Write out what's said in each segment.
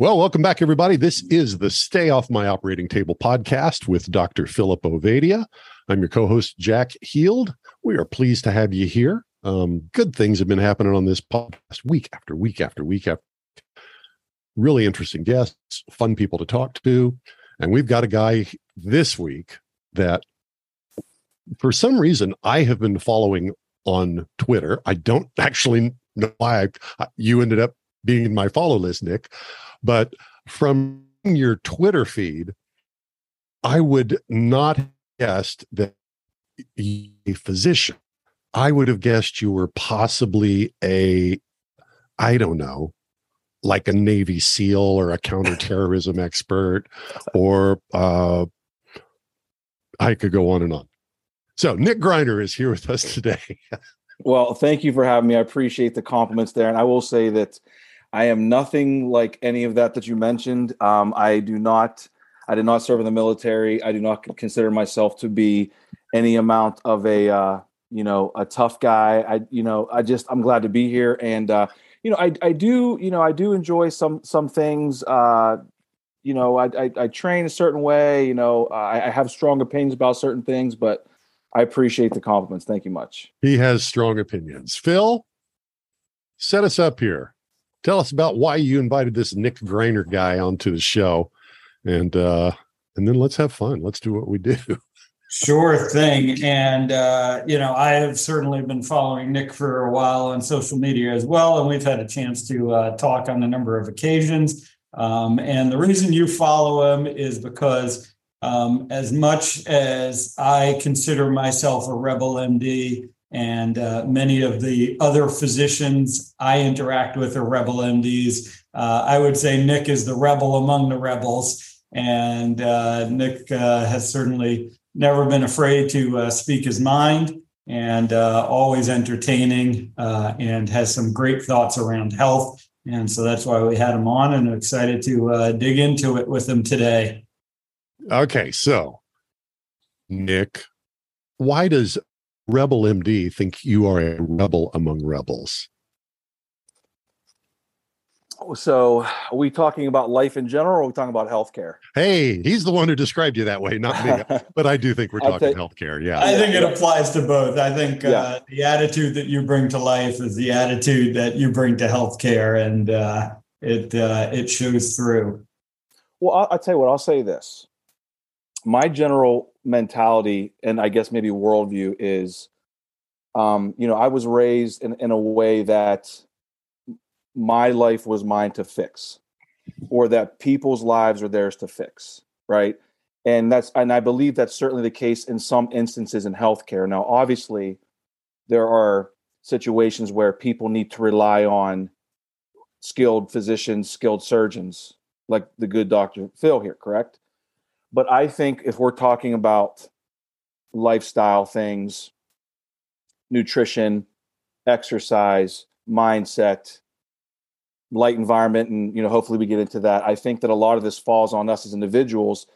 Well, welcome back, everybody. This is the Stay Off My Operating Table podcast with Dr. Philip Ovadia. I'm your co host, Jack Heald. We are pleased to have you here. Um, good things have been happening on this podcast week after week after week after really interesting guests, fun people to talk to. And we've got a guy this week that, for some reason, I have been following on Twitter. I don't actually know why I, you ended up being in my follow list, Nick. But from your Twitter feed, I would not have guessed that a physician. I would have guessed you were possibly a, I don't know, like a Navy SEAL or a counterterrorism expert, or uh, I could go on and on. So Nick Greiner is here with us today. Well, thank you for having me. I appreciate the compliments there. And I will say that I am nothing like any of that that you mentioned. Um, I do not, I did not serve in the military. I do not consider myself to be any amount of a, uh, you know, a tough guy. I, you know, I just, I'm glad to be here. And, uh, you know, I, I do, you know, I do enjoy some, some things, uh, you know, I, I, I train a certain way, you know, I, I have strong opinions about certain things, but I appreciate the compliments. Thank you much. He has strong opinions. Phil, set us up here. Tell us about why you invited this Nick Greiner guy onto the show, and uh, and then let's have fun. Let's do what we do. Sure thing. And, uh, you know, I have certainly been following Nick for a while on social media as well. And we've had a chance to uh, talk on a number of occasions. Um, and the reason you follow him is because um, as much as I consider myself a rebel MD, and uh, many of the other physicians I interact with are rebel MDs, uh, I would say Nick is the rebel among the rebels. And uh, Nick uh, has certainly never been afraid to uh, speak his mind and uh, always entertaining and has some great thoughts around health. And so that's why we had him on and excited to dig into it with him today. Okay, so Nick, why does Rebel MD think you are a rebel among rebels? So, are we talking about life in general, or are we talking about healthcare? Hey, he's the one who described you that way, not me. but I do think we're talking healthcare. Yeah, I think it applies to both. I think yeah. uh, the attitude that you bring to life is the attitude that you bring to healthcare, and uh, it uh, it shows through. Well, I'll, I'll tell you what. I'll say this: my general mentality and I guess maybe worldview is, um, you know, I was raised in, in a way that my life was mine to fix, or that people's lives are theirs to fix, right? And that's and I believe that's certainly the case in some instances in healthcare. Now, obviously, there are situations where people need to rely on skilled physicians, skilled surgeons, like the good Dr. Phil here, correct? But I think if we're talking about lifestyle things, nutrition, exercise, mindset, light environment, and you know, hopefully we get into that. I think that a lot of this falls on us as individuals.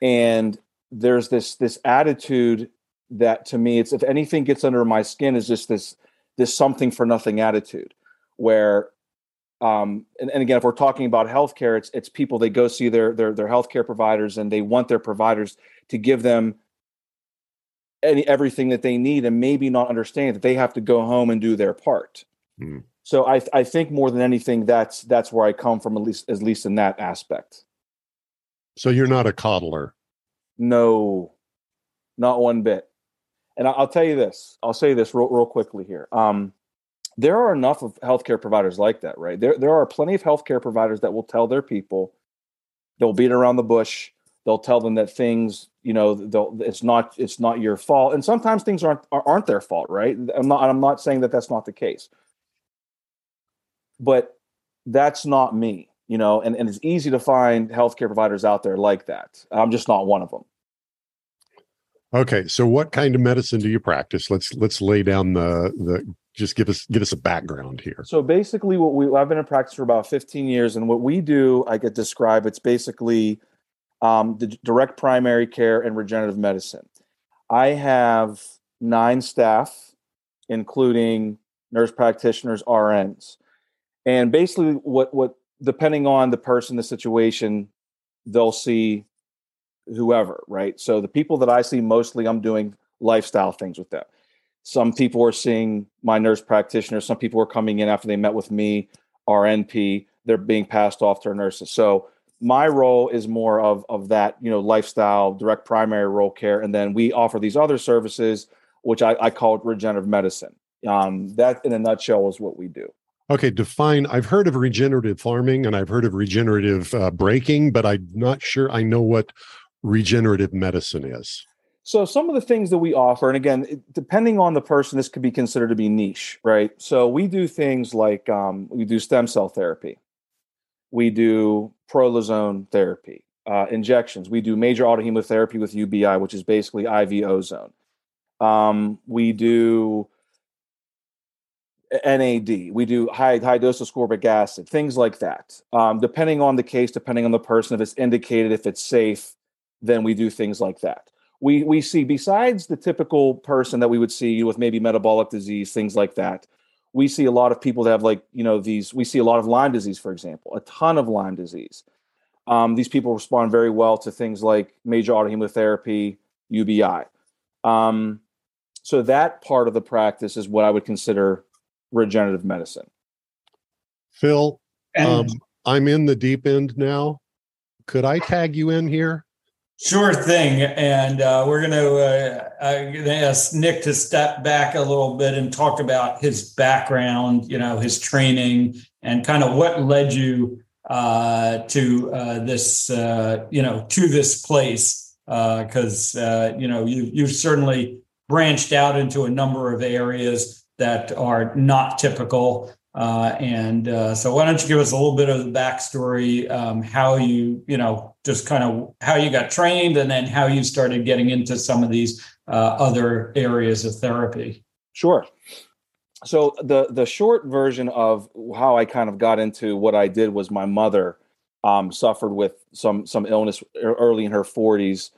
And there's this this attitude that to me it's if anything gets under my skin is just this this something for nothing attitude where um, and, and, again, if we're talking about healthcare, it's it's people they go see their their their healthcare providers and they want their providers to give them any everything that they need and maybe not understand that they have to go home and do their part. Mm. So I I think more than anything that's that's where I come from at least at least in that aspect. So you're not a coddler. No, not one bit. And I'll tell you this. I'll say this real real quickly here. Um, there are enough of healthcare providers like that, right? There, there are plenty of healthcare providers that will tell their people, they'll beat around the bush. They'll tell them that things, you know, they'll, it's not, it's not your fault. And sometimes things aren't, aren't their fault, right? I'm not, I'm not saying that that's not the case, but that's not me. you know, and, and it's easy to find healthcare providers out there like that. I'm just not one of them. Okay, so what kind of medicine do you practice? Let's let's lay down the the just give us give us a background here. So basically, what we I've been in practice for about 15 years, and what we do, I could describe it's basically um, the direct primary care and regenerative medicine. I have nine staff, including nurse practitioners, RNs, and basically, what what depending on the person, the situation, they'll see whoever, right? So the people that I see mostly, I'm doing lifestyle things with them. Some people are seeing my nurse practitioner. Some people are coming in after they met with me, RNP. They're being passed off to our nurses. So my role is more of of that, you know, lifestyle, direct primary role care, and then we offer these other services, which I, I call regenerative medicine. Um, that, in a nutshell, is what we do. Okay, define. I've heard of regenerative farming and I've heard of regenerative uh, braking, but I'm not sure I know what regenerative medicine is? So, some of the things that we offer, and again, depending on the person, this could be considered to be niche, right? So, we do things like um, we do stem cell therapy, we do prolozone therapy, uh, injections, we do major autohemotherapy with UBI, which is basically IV ozone. Um, we do NAD. We do high high dose ascorbic acid, things like that. Um, depending on the case, depending on the person, if it's indicated, if it's safe, then we do things like that. We we see besides the typical person that we would see with maybe metabolic disease, things like that. We see a lot of people that have like you know these. We see a lot of Lyme disease, for example, a ton of Lyme disease. Um, these people respond very well to things like major autohemotherapy, UBI. Um, so that part of the practice is what I would consider regenerative medicine. Phil, um, I'm in the deep end now. Could I tag you in here? Sure thing. And uh, we're going to uh, ask Nick to step back a little bit and talk about his background, you know, his training, and kind of what led you uh, to uh, this, uh, you know, to this place. Because, uh, you know, you, you've certainly branched out into a number of areas that are not typical uh, and uh, so, why don't you give us a little bit of the backstory, um, how you, you know, just kind of how you got trained, and then how you started getting into some of these uh, other areas of therapy. Sure. So the the short version of how I kind of got into what I did was my mother um, suffered with some some illness early in her 40s.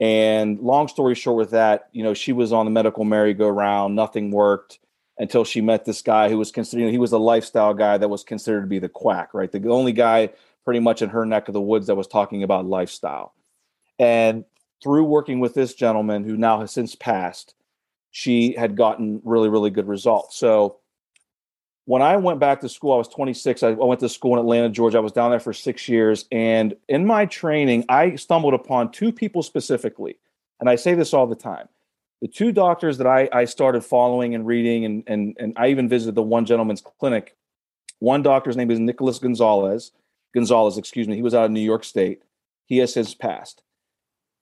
And long story short, with that, you know, she was on the medical merry-go-round, nothing worked until she met this guy who was considered, he was a lifestyle guy that was considered to be the quack, right? The only guy pretty much in her neck of the woods that was talking about lifestyle. And through working with this gentleman who now has since passed, she had gotten really, really good results. So when I went back to school, I was 26. I went to school in Atlanta, Georgia. I was down there for six years. And in my training, I stumbled upon two people specifically. And I say this all the time the two doctors that I, I started following and reading, and, and, and I even visited the one gentleman's clinic. One doctor's name is Nicholas Gonzalez. Gonzalez, excuse me. He was out of New York State. He has since passed.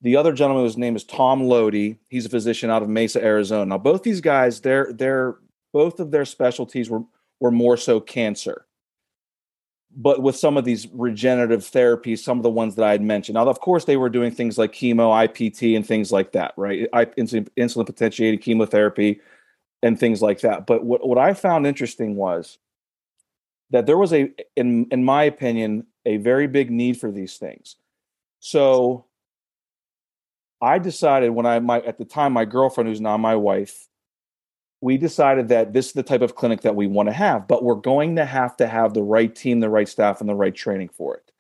The other gentleman, whose name is Tom Lodi. He's a physician out of Mesa, Arizona. Now, both these guys, they're, they're both of their specialties were were more so cancer but with some of these regenerative therapies, some of the ones that I had mentioned. Now, of course, they were doing things like chemo, IPT, and things like that, right? Insulin, insulin potentiated chemotherapy and things like that. But what, what I found interesting was that there was a, in, in my opinion, a very big need for these things. So I decided when I, my, at the time, my girlfriend, who's now my wife, we decided that this is the type of clinic that we want to have, but we're going to have to have the right team, the right staff, and the right training for it.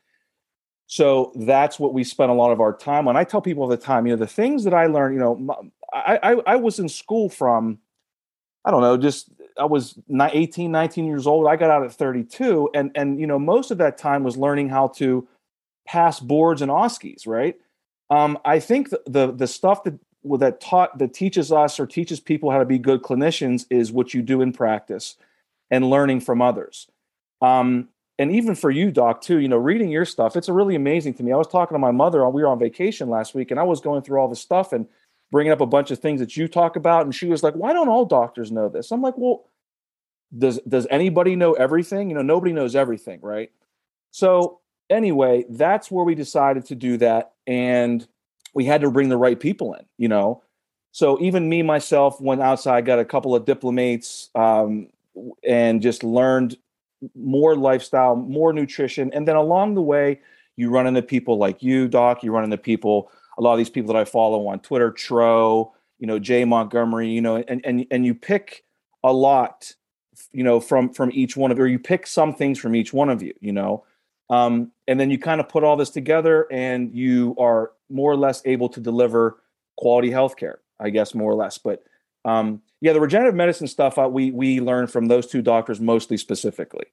So that's what we spent a lot of our time on. I tell people all the time, you know, the things that I learned, you know, I, I, I was in school from, I don't know, just I was 18, 19 years old. I got out at 32. And, and, you know, most of that time was learning how to pass boards and OSCEs, right? Um, I think the, the, the stuff that well, that taught that teaches us or teaches people how to be good clinicians is what you do in practice and learning from others. Um, and even for you, Doc, too, you know, reading your stuff, it's really amazing to me. I was talking to my mother, we were on vacation last week, and I was going through all this stuff and bringing up a bunch of things that you talk about, and she was like, "Why don't all doctors know this?" I'm like, "Well, does does anybody know everything? You know, nobody knows everything, right?" So anyway, that's where we decided to do that, and we had to bring the right people in. You know, so even me myself went outside, got a couple of diplomates, um, and just learned more lifestyle, more nutrition, and then along the way, you run into people like you, Doc. You run into people, a lot of these people that I follow on Twitter, Tro, you know, Jay Montgomery, you know, and and and you pick a lot, you know, from from each one of, or you pick some things from each one of you, you know, um, and then you kind of put all this together, and you are more or less able to deliver quality healthcare, I guess, more or less. But um, yeah, the regenerative medicine stuff uh, we we learned from those two doctors mostly specifically.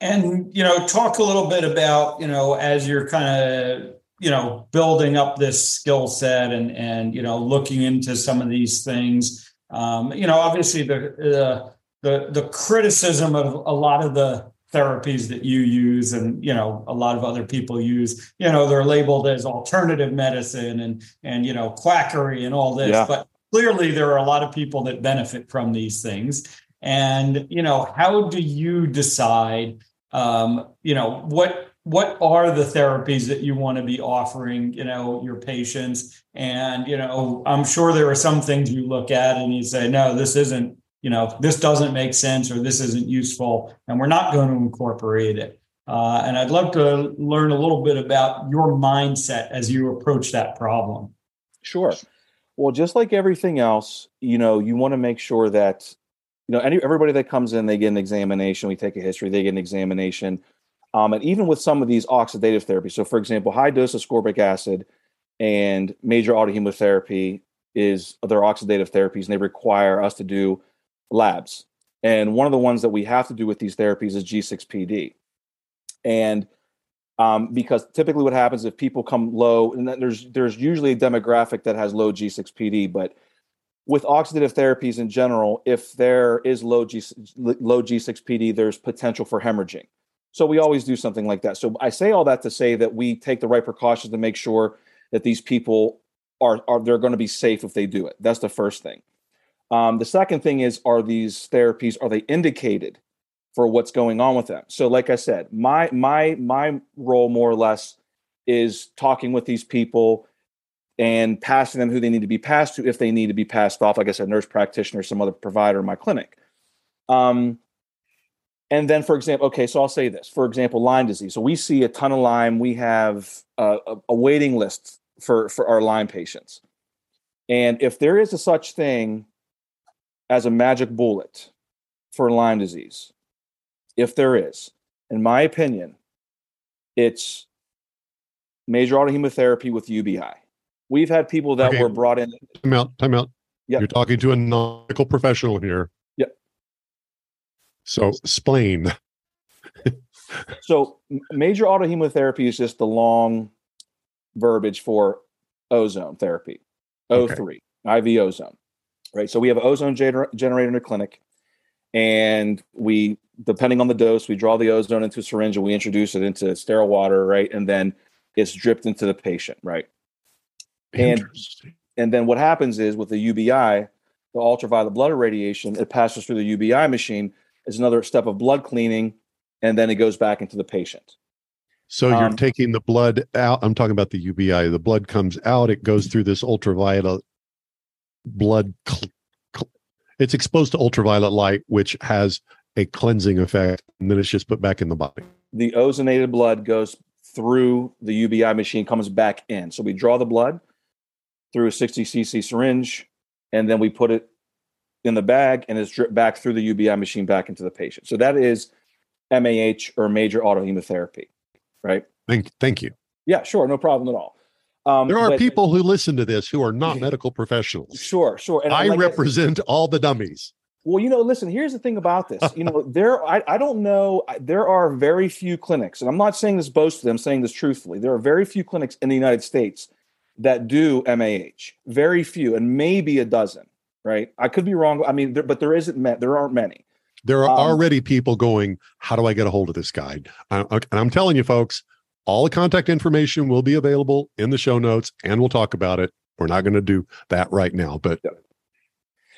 And you know, talk a little bit about you know as you're kind of you know building up this skill set and and you know looking into some of these things um, you know obviously the, the the the criticism of a lot of the therapies that you use and you know a lot of other people use. You know they're labeled as alternative medicine and and you know quackery and all this yeah. but clearly there are a lot of people that benefit from these things. And you know how do you decide um, you know what what are the therapies that you want to be offering you know your patients? And you know i'm sure there are some things you look at and you say no this isn't you know this doesn't make sense or this isn't useful and we're not going to incorporate it. Uh, and i'd love to learn a little bit about your mindset as you approach that problem. Sure. Well just like everything else you know you want to make sure that you know any, everybody that comes in they get an examination we take a history they get an examination. Um, and even with some of these oxidative therapies, so for example, high dose ascorbic acid and major autohemotherapy is their oxidative therapies, and they require us to do labs. And one of the ones that we have to do with these therapies is G6PD. And um, because typically what happens if people come low, and there's there's usually a demographic that has low G6PD, but with oxidative therapies in general, if there is low G low G6PD, there's potential for hemorrhaging. So we always do something like that. So I say all that to say that we take the right precautions to make sure that these people are, are they're going to be safe if they do it. That's the first thing. Um, the second thing is, are these therapies are they indicated for what's going on with them? So, like I said, my my my role more or less is talking with these people and passing them who they need to be passed to if they need to be passed off. Like I said, nurse practitioner, some other provider in my clinic. Um, and then, for example, okay, so I'll say this. For example, Lyme disease. So we see a ton of Lyme. We have a, a waiting list for for our Lyme patients. And if there is a such thing as a magic bullet for Lyme disease, if there is, in my opinion, it's major autohemotherapy with UBI. We've had people that okay. were brought in. Time out. Time out. Yep. You're talking to a medical professional here. Yep. So explain. so major autohemotherapy is just the long verbiage for ozone therapy, O3, okay. IV ozone. Right. So we have an ozone gener- generator in the clinic, and we, depending on the dose, we draw the ozone into a syringe and we introduce it into sterile water, right? And then it's dripped into the patient, right? And and then what happens is with the UBI, the ultraviolet blood irradiation, it passes through the UBI machine is another step of blood cleaning, and then it goes back into the patient. So you're um, taking the blood out. I'm talking about the UBI. The blood comes out. It goes through this ultraviolet blood. Cl- cl- it's exposed to ultraviolet light, which has a cleansing effect, and then it's just put back in the body. The ozonated blood goes through the UBI machine, comes back in. So we draw the blood through a 60 cc syringe, and then we put it in the bag and it's dripped back through the UBI machine back into the patient. So that is MAH or major autohemotherapy, right? Thank, thank you. Yeah, sure, no problem at all. Um, there are but, people who listen to this who are not medical professionals. Sure, sure. And I like represent I, all the dummies. Well, you know, listen. Here's the thing about this. You know, there. I, I don't know. There are very few clinics, and I'm not saying this boastfully. I'm saying this truthfully. There are very few clinics in the United States that do MAH. Very few, and maybe a dozen right? I could be wrong. I mean, there, but there isn't. There aren't many. There are um, already people going. How do I get a hold of this guy? Uh, and I'm telling you, folks, all the contact information will be available in the show notes, and we'll talk about it. We're not going to do that right now, but. Yeah.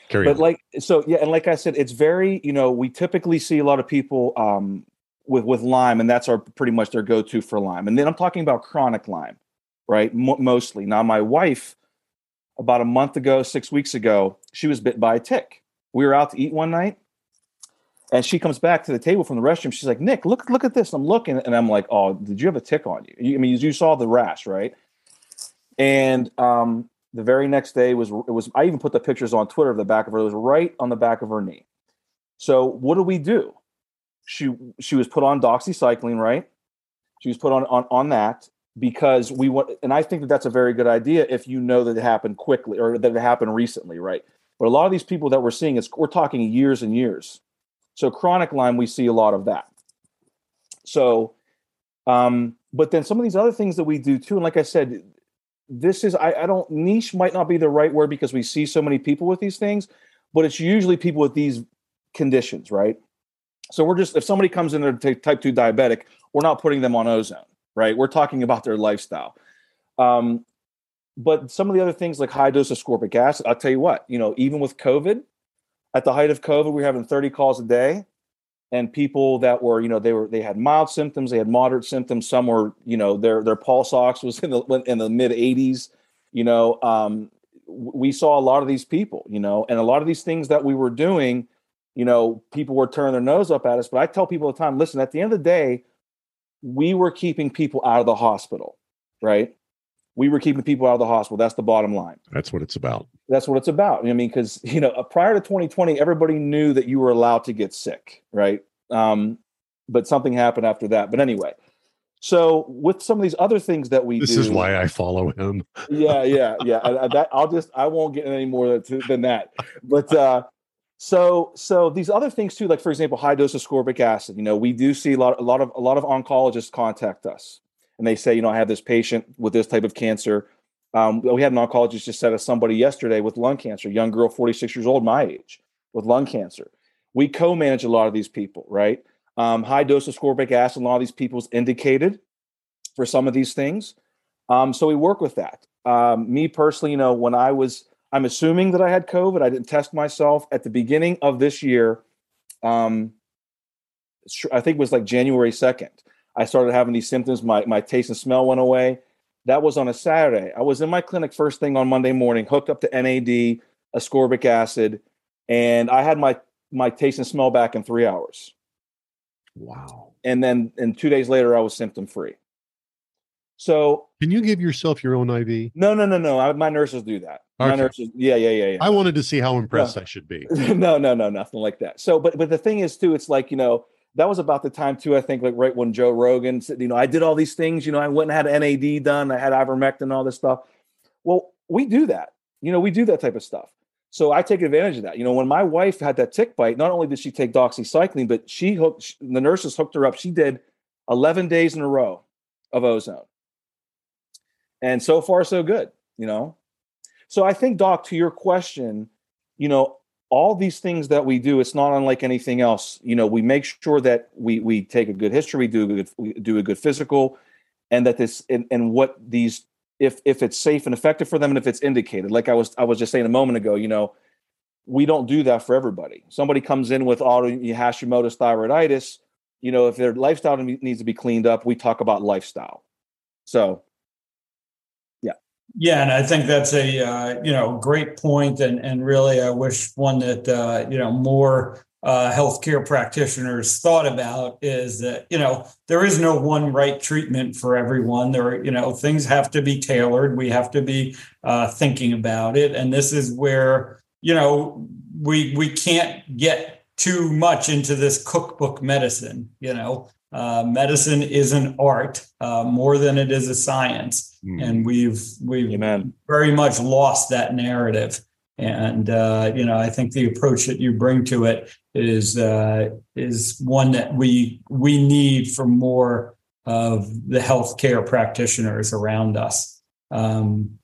Carry but on. like so yeah and like i said it's very you know we typically see a lot of people um with with Lyme, and that's our pretty much their go to for Lyme. And then I'm talking about chronic Lyme, right? M- mostly. Now, my wife, about a month ago, six weeks ago, she was bit by a tick. We were out to eat one night, and she comes back to the table from the restroom. She's like, "Nick, look look at this." I'm looking, and I'm like, "Oh, did you have a tick on you? you I mean, you saw the rash, right?" And um, the very next day was it was I even put the pictures on Twitter of the back of her. It was right on the back of her knee. So what do we do? She she was put on doxycycline, right? She was put on on on that because we want, and I think that that's a very good idea if you know that it happened quickly or that it happened recently, right? But a lot of these people that we're seeing, it's we're talking years and years. So chronic Lyme, we see a lot of that. So, um, but then some of these other things that we do too, and like I said, this is I, I don't niche might not be the right word because we see so many people with these things, but it's usually people with these conditions, right? So we're just if somebody comes in there to type two diabetic, we're not putting them on ozone, right? We're talking about their lifestyle. Um, but some of the other things like high dose ascorbic acid, I'll tell you what, you know, even with COVID, at the height of COVID, we were having 30 calls a day. And people that were you know they were they had mild symptoms they had moderate symptoms. Some were you know their their pulse ox was in the in the mid 80s you know um, we saw a lot of these people you know and a lot of these things that we were doing you know people were turning their nose up at us. But i tell people all the time listen at the end of the day we were keeping people out of the hospital right we were keeping people out of the hospital that's the bottom line that's what it's about that's what it's about. I mean, because you know, prior to 2020, everybody knew that you were allowed to get sick, right? Um, but something happened after that. But anyway, so with some of these other things that we do. this do, is why I follow him. yeah, yeah, yeah. I, that I'll just I won't get any more than that. But uh, so so these other things too, like for example, high dose of ascorbic acid. You know, we do see a lot a lot of a lot of oncologists contact us and they say, you know, I have this patient with this type of cancer um, we had an oncologist just said of somebody yesterday with lung cancer, young girl, 46 years old, my age, with lung cancer. We co-manage a lot of these people, right? Um, high dose of ascorbic acid, a lot of these people is indicated for some of these things. Um, so we work with that. Um, me personally, you know, when I was, I'm assuming that I had COVID. I didn't test myself at the beginning of this year. Um, I think it was like January 2nd. I started having these symptoms. My my taste and smell went away. That was on a Saturday. I was in my clinic first thing on Monday morning, hooked up to NAD, ascorbic acid, and I had my my taste and smell back in three hours. Wow. And then and two days later, I was symptom free. So can you give yourself your own IV? No, no, no, no. I, my nurses do that. Okay. My nurses, yeah, yeah, yeah, yeah. I wanted to see how impressed no. I should be. no, no, no, nothing like that. So, but but the thing is, too, it's like you know, that was about the time too. I think like right when Joe Rogan said, you know, I did all these things. You know, I went and had NAD done. I had ivermectin, all this stuff. Well, we do that. You know, we do that type of stuff. So I take advantage of that. You know, when my wife had that tick bite, not only did she take doxycycline, but she hooked the nurses hooked her up. She did 11 days in a row of ozone. And so far, so good, you know. So I think, Doc, to your question, you know, all these things that we do it's not unlike anything else. You know we make sure that we we take a good history we do a good we do a good physical and that this and, and what these if if it's safe and effective for them and if it's indicated. Like i was i was just saying a moment ago you know we don't do that for everybody. Somebody comes in with auto hashimoto's thyroiditis you know if their lifestyle needs to be cleaned up we talk about lifestyle. So yeah, and I think that's a uh, you know great point, and and really I wish one that uh, you know more uh, healthcare practitioners thought about is that you know there is no one right treatment for everyone. There are you know things have to be tailored. We have to be uh, thinking about it, and this is where you know we we can't get too much into this cookbook medicine. You know, uh, medicine is an art uh, more than it is a science, mm. and we've we've Amen. very much lost that narrative. And uh, you know, I think the approach that you bring to it is uh, is one that we we need for more of the healthcare practitioners around us. Um,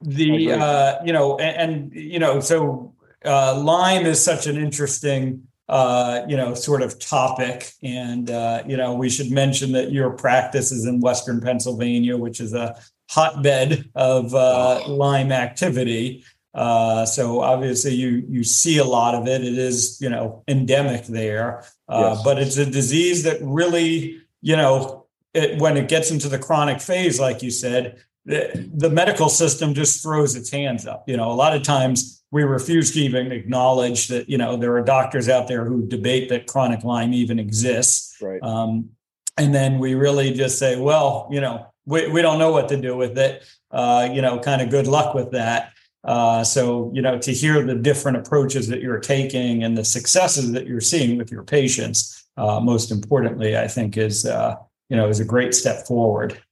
the uh, you know, and, and you know, so uh, Lyme is such an interesting uh, you know, sort of topic. And, uh, you know, we should mention that your practice is in Western Pennsylvania, which is a hotbed of uh, Lyme activity. Uh, so obviously you you see a lot of it. It is you know endemic there, uh, yes. but it's a disease that really you know it, when it gets into the chronic phase, like you said, the, the medical system just throws its hands up. You know, a lot of times we refuse to even acknowledge that you know there are doctors out there who debate that chronic Lyme even exists. Right. Um, and then we really just say, well, you know, we, we don't know what to do with it. Uh, you know, kind of good luck with that. Uh, so, you know, to hear the different approaches that you're taking and the successes that you're seeing with your patients, uh, most importantly, I think is, uh, you know, is a great step forward.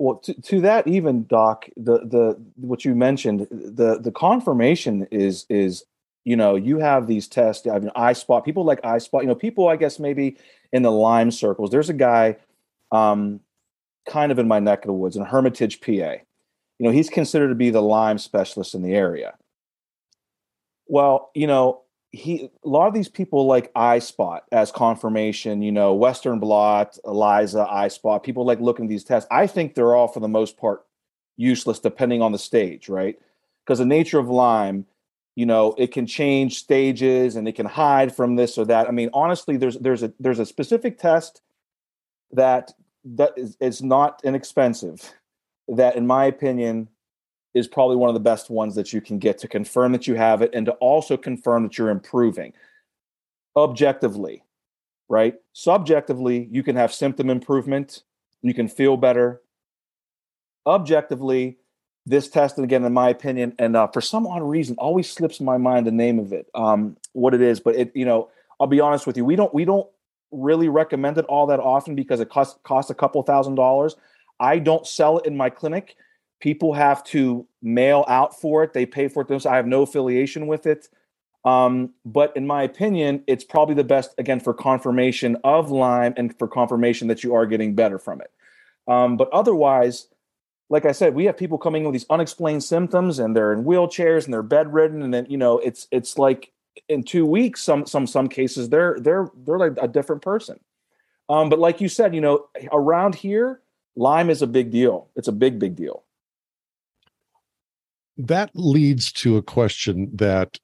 Well, to, to that even, Doc, the the what you mentioned, the the confirmation is is you know you have these tests. I mean, iSpot people like iSpot. You know, people I guess maybe in the Lyme circles. There's a guy, um, kind of in my neck of the woods in Hermitage, PA. You know, he's considered to be the Lyme specialist in the area. Well, you know, he a lot of these people like iSpot as confirmation, you know, Western blot, ELISA, iSpot, people like looking at these tests. I think they're all for the most part useless depending on the stage, right? Because the nature of Lyme, you know, it can change stages and it can hide from this or that. I mean, honestly, there's there's a there's a specific test that that is, is not inexpensive that in my opinion is probably one of the best ones that you can get to confirm that you have it and to also confirm that you're improving objectively, right? Subjectively, you can have symptom improvement, you can feel better. Objectively, this test, and again, in my opinion, and uh, for some odd reason, always slips my mind the name of it, um, what it is. But it, you know, I'll be honest with you, we don't we don't really recommend it all that often because it costs costs a couple thousand dollars. I don't sell it in my clinic People have to mail out for it. They pay for it. Themselves. I have no affiliation with it. Um, but in my opinion, it's probably the best again for confirmation of Lyme and for confirmation that you are getting better from it. Um, but otherwise, like I said, we have people coming in with these unexplained symptoms and they're in wheelchairs and they're bedridden, and then you know it's it's like in two weeks, some some some cases they're they're they're like a different person. Um, but like you said, you know, around here, Lyme is a big deal. It's a big big deal that leads to a question that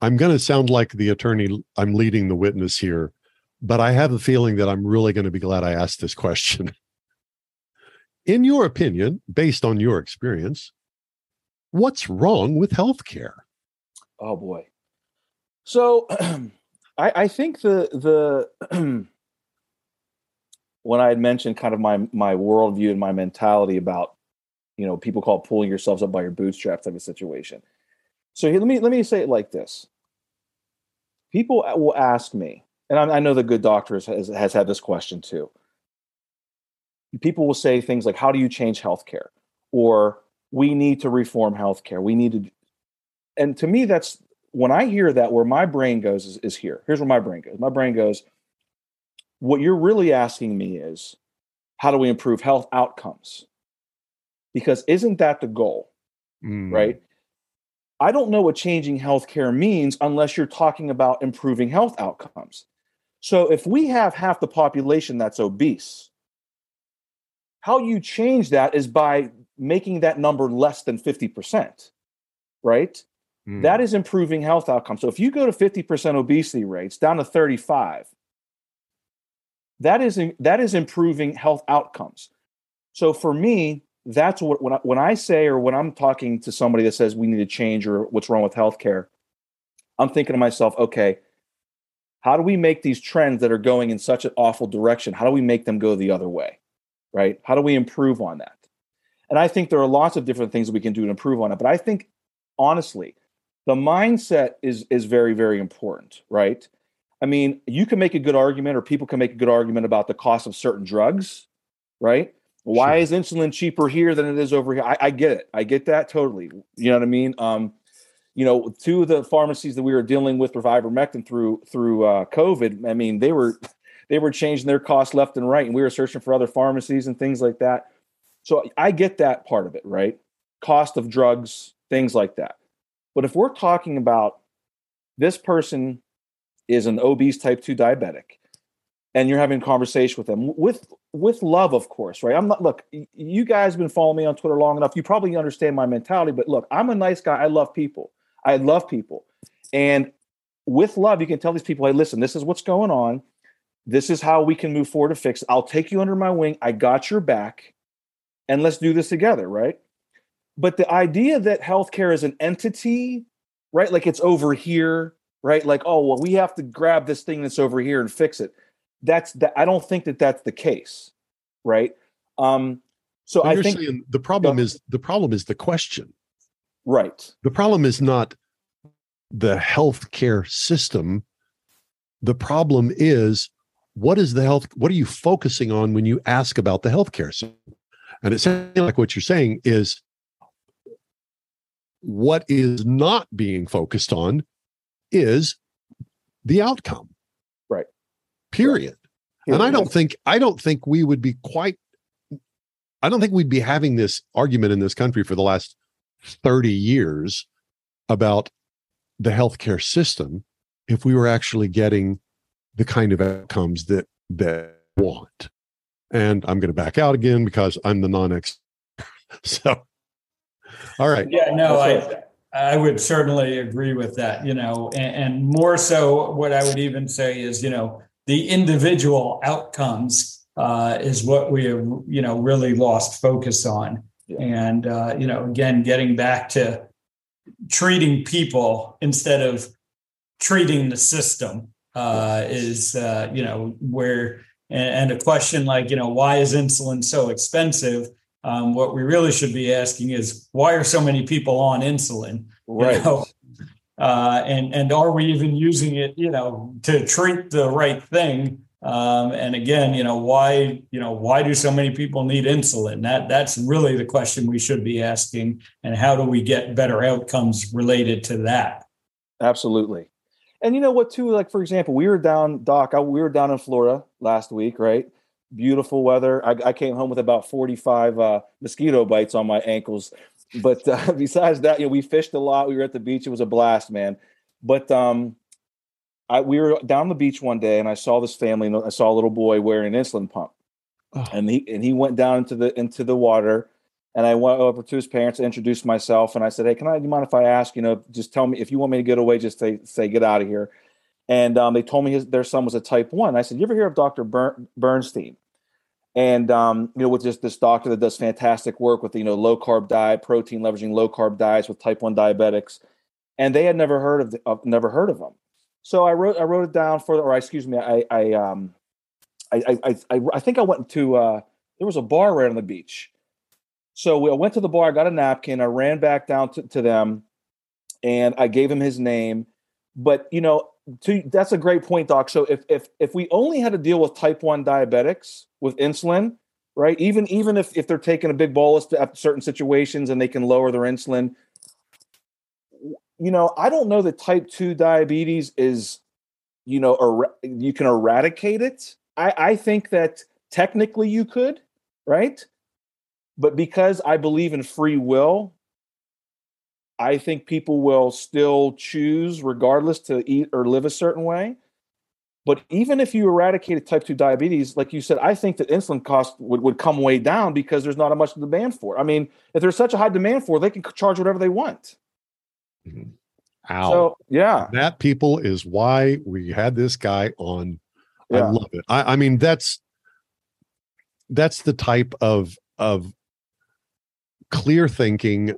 I'm going to sound like the attorney, I'm leading the witness here, but I have a feeling that I'm really going to be glad I asked this question. In your opinion, based on your experience, what's wrong with healthcare? Oh boy. So I, I think the the when I had mentioned kind of my my worldview and my mentality about you know people call pulling yourselves up by your bootstraps type of situation. So here, let me let me say it like this. People will ask me and i, I know the good doctor has, has had this question too. People will say things like how do you change healthcare? or we need to reform healthcare. We need to and to me that's when i hear that where my brain goes is, is here. Here's where my brain goes. My brain goes what you're really asking me is how do we improve health outcomes because isn't that the goal? Mm. Right? I don't know what changing healthcare means unless you're talking about improving health outcomes. So if we have half the population that's obese, how you change that is by making that number less than 50%, right? Mm. That is improving health outcomes. So if you go to 50% obesity rates down to 35, that is that is improving health outcomes. So for me, that's what when I, when I say or when I'm talking to somebody that says we need to change or what's wrong with healthcare, I'm thinking to myself, okay, how do we make these trends that are going in such an awful direction? How do we make them go the other way? Right? How do we improve on that? And I think there are lots of different things we can do to improve on it. But I think honestly, the mindset is is very very important, right? I mean, you can make a good argument or people can make a good argument about the cost of certain drugs, right? Why sure. is insulin cheaper here than it is over here? I, I, get it. I get that totally. You know what I mean? Um, you know, two of the pharmacies that we were dealing with with ivermectin through through uh, COVID. I mean, they were they were changing their costs left and right, and we were searching for other pharmacies and things like that. So I get that part of it, right? Cost of drugs, things like that. But if we're talking about this person is an obese type 2 diabetic, and you're having conversation with them with with love, of course, right? I'm not look, you guys have been following me on Twitter long enough. You probably understand my mentality, but look, I'm a nice guy. I love people. I love people. And with love, you can tell these people, hey, listen, this is what's going on. This is how we can move forward to fix it. I'll take you under my wing. I got your back. And let's do this together, right? But the idea that healthcare is an entity, right? Like it's over here, right? Like, oh, well, we have to grab this thing that's over here and fix it that's that i don't think that that's the case right? Um so i think the problem is the problem is the question. Right. The problem is not the healthcare system. The problem is what is the health what are you focusing on when you ask about the healthcare system? And it sounds like what you're saying is what is not being focused on is the outcome period. Yeah. And I don't think I don't think we would be quite I don't think we'd be having this argument in this country for the last 30 years about the healthcare system if we were actually getting the kind of outcomes that that want. And I'm going to back out again because I'm the non-expert. so all right. Yeah, no, I I would certainly agree with that, you know, and, and more so what I would even say is, you know, the individual outcomes uh, is what we have, you know, really lost focus on. Yeah. And uh, you know, again, getting back to treating people instead of treating the system uh, is, uh, you know, where and, a question like, you know, why is insulin so expensive? Um, what we really should be asking is why are so many people on insulin? Right. You know? Uh, and and are we even using it you know to treat the right thing? Um, and again you know why you know why do so many people need insulin? That that's really the question we should be asking. And how do we get better outcomes related to that? Absolutely. And you know what too like for example we were down doc we were down in florida last week right? Beautiful weather. I, I came home with about 45 uh, mosquito bites on my ankles but uh, besides that, you know, we fished a lot. We were at the beach. It was a blast, man. But um, I, we were down the beach one day, and I saw this family. And I saw a little boy wearing an insulin pump, oh. and he and he went down into the into the water. And I went over to his parents, introduced myself, and I said, "Hey, can I? Do you mind if I ask? You know, just tell me if you want me to get away. Just say say get out of here." And um, they told me his, their son was a type one. I said, "You ever hear of Doctor Bernstein?" And um, you know with just this doctor that does fantastic work with you know low carb diet protein leveraging low carb diets with type 1 diabetics and they had never heard of, the, never heard of them so i wrote i wrote it down for or excuse me i i um i i i, I think i went to uh there was a bar right on the beach. So i went to the bar i got a napkin i ran back down to, to them and i gave him his name. But you know to, that's a great point, Doc. So if if if we only had to deal with type one diabetics with insulin, right? Even even if if they're taking a big bolus at certain situations and they can lower their insulin, you know, I don't know that type two diabetes is, you know, er- you can eradicate it. I I think that technically you could, right? But because I believe in free will, I think people will still choose, regardless, to eat or live a certain way. But even if you eradicated type 2 diabetes, like you said, I think that insulin cost would, would come way down because there's not a much demand for it. I mean, if there's such a high demand for it, they can charge whatever they want. Mm-hmm. Ow. So, yeah. That people is why we had this guy on. Yeah. I love it. I, I mean, that's that's the type of of clear thinking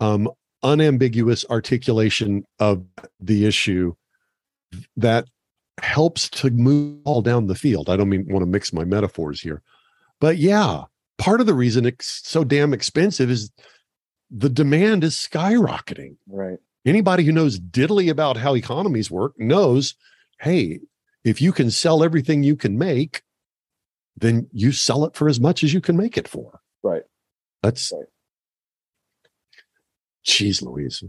um unambiguous articulation of the issue that helps to move all down the field. I don't mean want to mix my metaphors here, but yeah, part of the reason it's so damn expensive is the demand is skyrocketing. Right. Anybody who knows diddly about how economies work knows, hey, if you can sell everything you can make, then you sell it for as much as you can make it for. Right. That's right. Jeez Louise.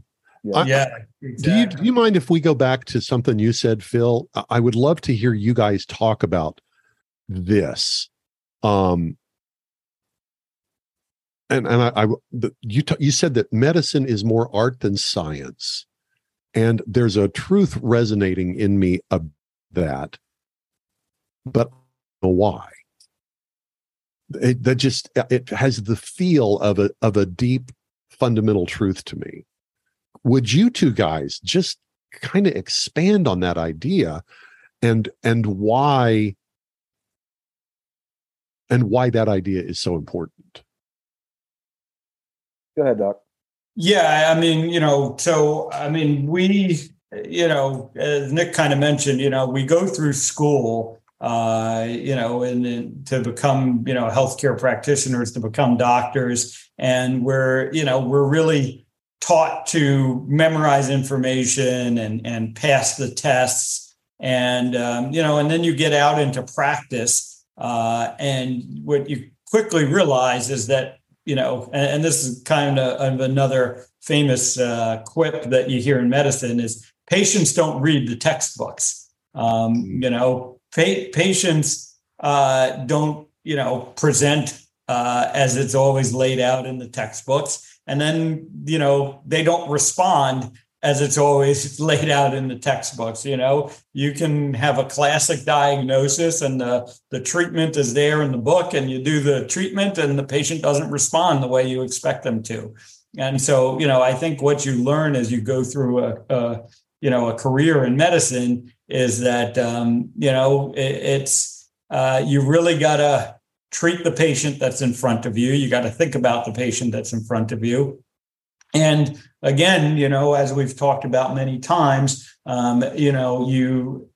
Yeah. I, yeah exactly. Do you do you mind if we go back to something you said, Phil? I would love to hear you guys talk about this. Um, and and I, I the, you t- you said that medicine is more art than science, and there's a truth resonating in me of that. But why. It, that just it has the feel of a of a deep fundamental truth to me. Would you two guys just kind of expand on that idea and and why and why that idea is so important? Go ahead, Doc. Yeah, I mean, you know, so I mean, we, you know, as Nick kind of mentioned, you know, we go through school, uh, you know, and, and to become, you know, healthcare practitioners, to become doctors, and we're, you know, we're really taught to memorize information and and pass the tests, and um, you know, and then you get out into practice, uh, and what you quickly realize is that you know, and, and this is kind of, of another famous uh, quip that you hear in medicine is patients don't read the textbooks. Um, you know, pa- patients uh, don't, you know, present uh, as it's always laid out in the textbooks. And then, you know, they don't respond as it's always laid out in the textbooks you know you can have a classic diagnosis and the, the treatment is there in the book and you do the treatment and the patient doesn't respond the way you expect them to and so you know i think what you learn as you go through a, a you know a career in medicine is that um, you know it, it's uh, you really got to treat the patient that's in front of you. You got to think about the patient that's in front of you. And again, you know, as we've talked about many times, um, you know, you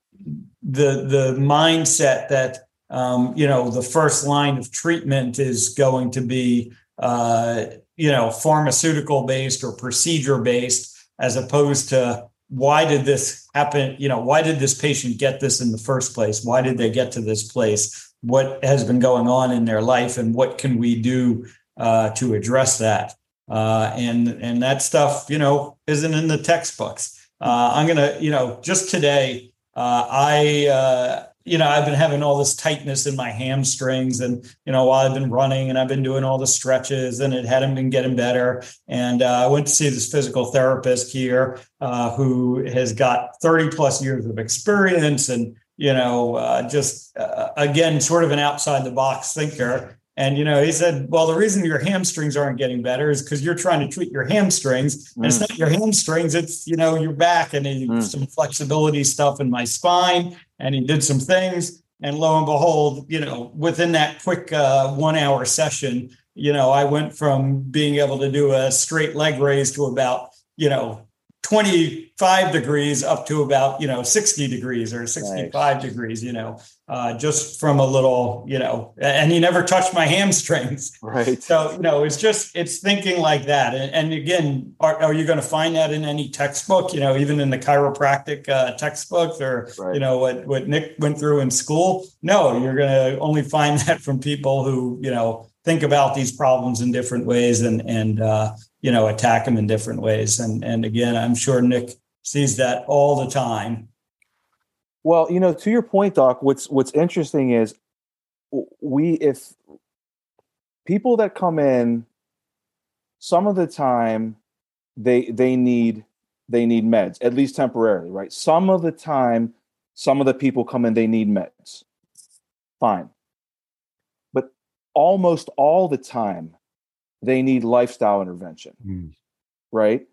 the the mindset that um, you know the first line of treatment is going to be uh, you know pharmaceutical based or procedure based, as opposed to why did this happen? You know, why did this patient get this in the first place? Why did they get to this place? What has been going on in their life, and what can we do uh, to address that? uh, and and that stuff you know isn't in the textbooks. Uh, I'm gonna you know just today uh, I uh, you know I've been having all this tightness in my hamstrings, and you know while I've been running and I've been doing all the stretches, and it hadn't been getting better. And uh, I went to see this physical therapist here uh, who has got 30 plus years of experience and you know, just uh, again, sort of an outside the box thinker. And you know, he said, "Well, the reason your hamstrings aren't getting better is because you're trying to treat your hamstrings, and it's mm. not your hamstrings; it's you know your back." And mm. some flexibility stuff in my spine, and he did some things. And lo and behold, you know, within that quick uh, one-hour session, you know, I went from being able to do a straight leg raise to about you know 25 degrees up to about you know 60 degrees or 65 nice. degrees you know uh, just from a little you know and he never touched my hamstrings. Right. So you know it's just it's thinking like that. And, and again are, are you going to find that in any textbook you know even in the chiropractic uh, textbooks or right. you know what what nick went through in school? No you're going to only find that from people who you know think about these problems in different ways and and uh, you know attack them in different ways. And and again i'm sure nick sees that all the time well you know to your point doc what's what's interesting is we if people that come in some of the time they they need they need meds at least temporarily right? Some of the time some of the people come in they need meds. Fine. But almost all the time they need lifestyle intervention. Mm. right?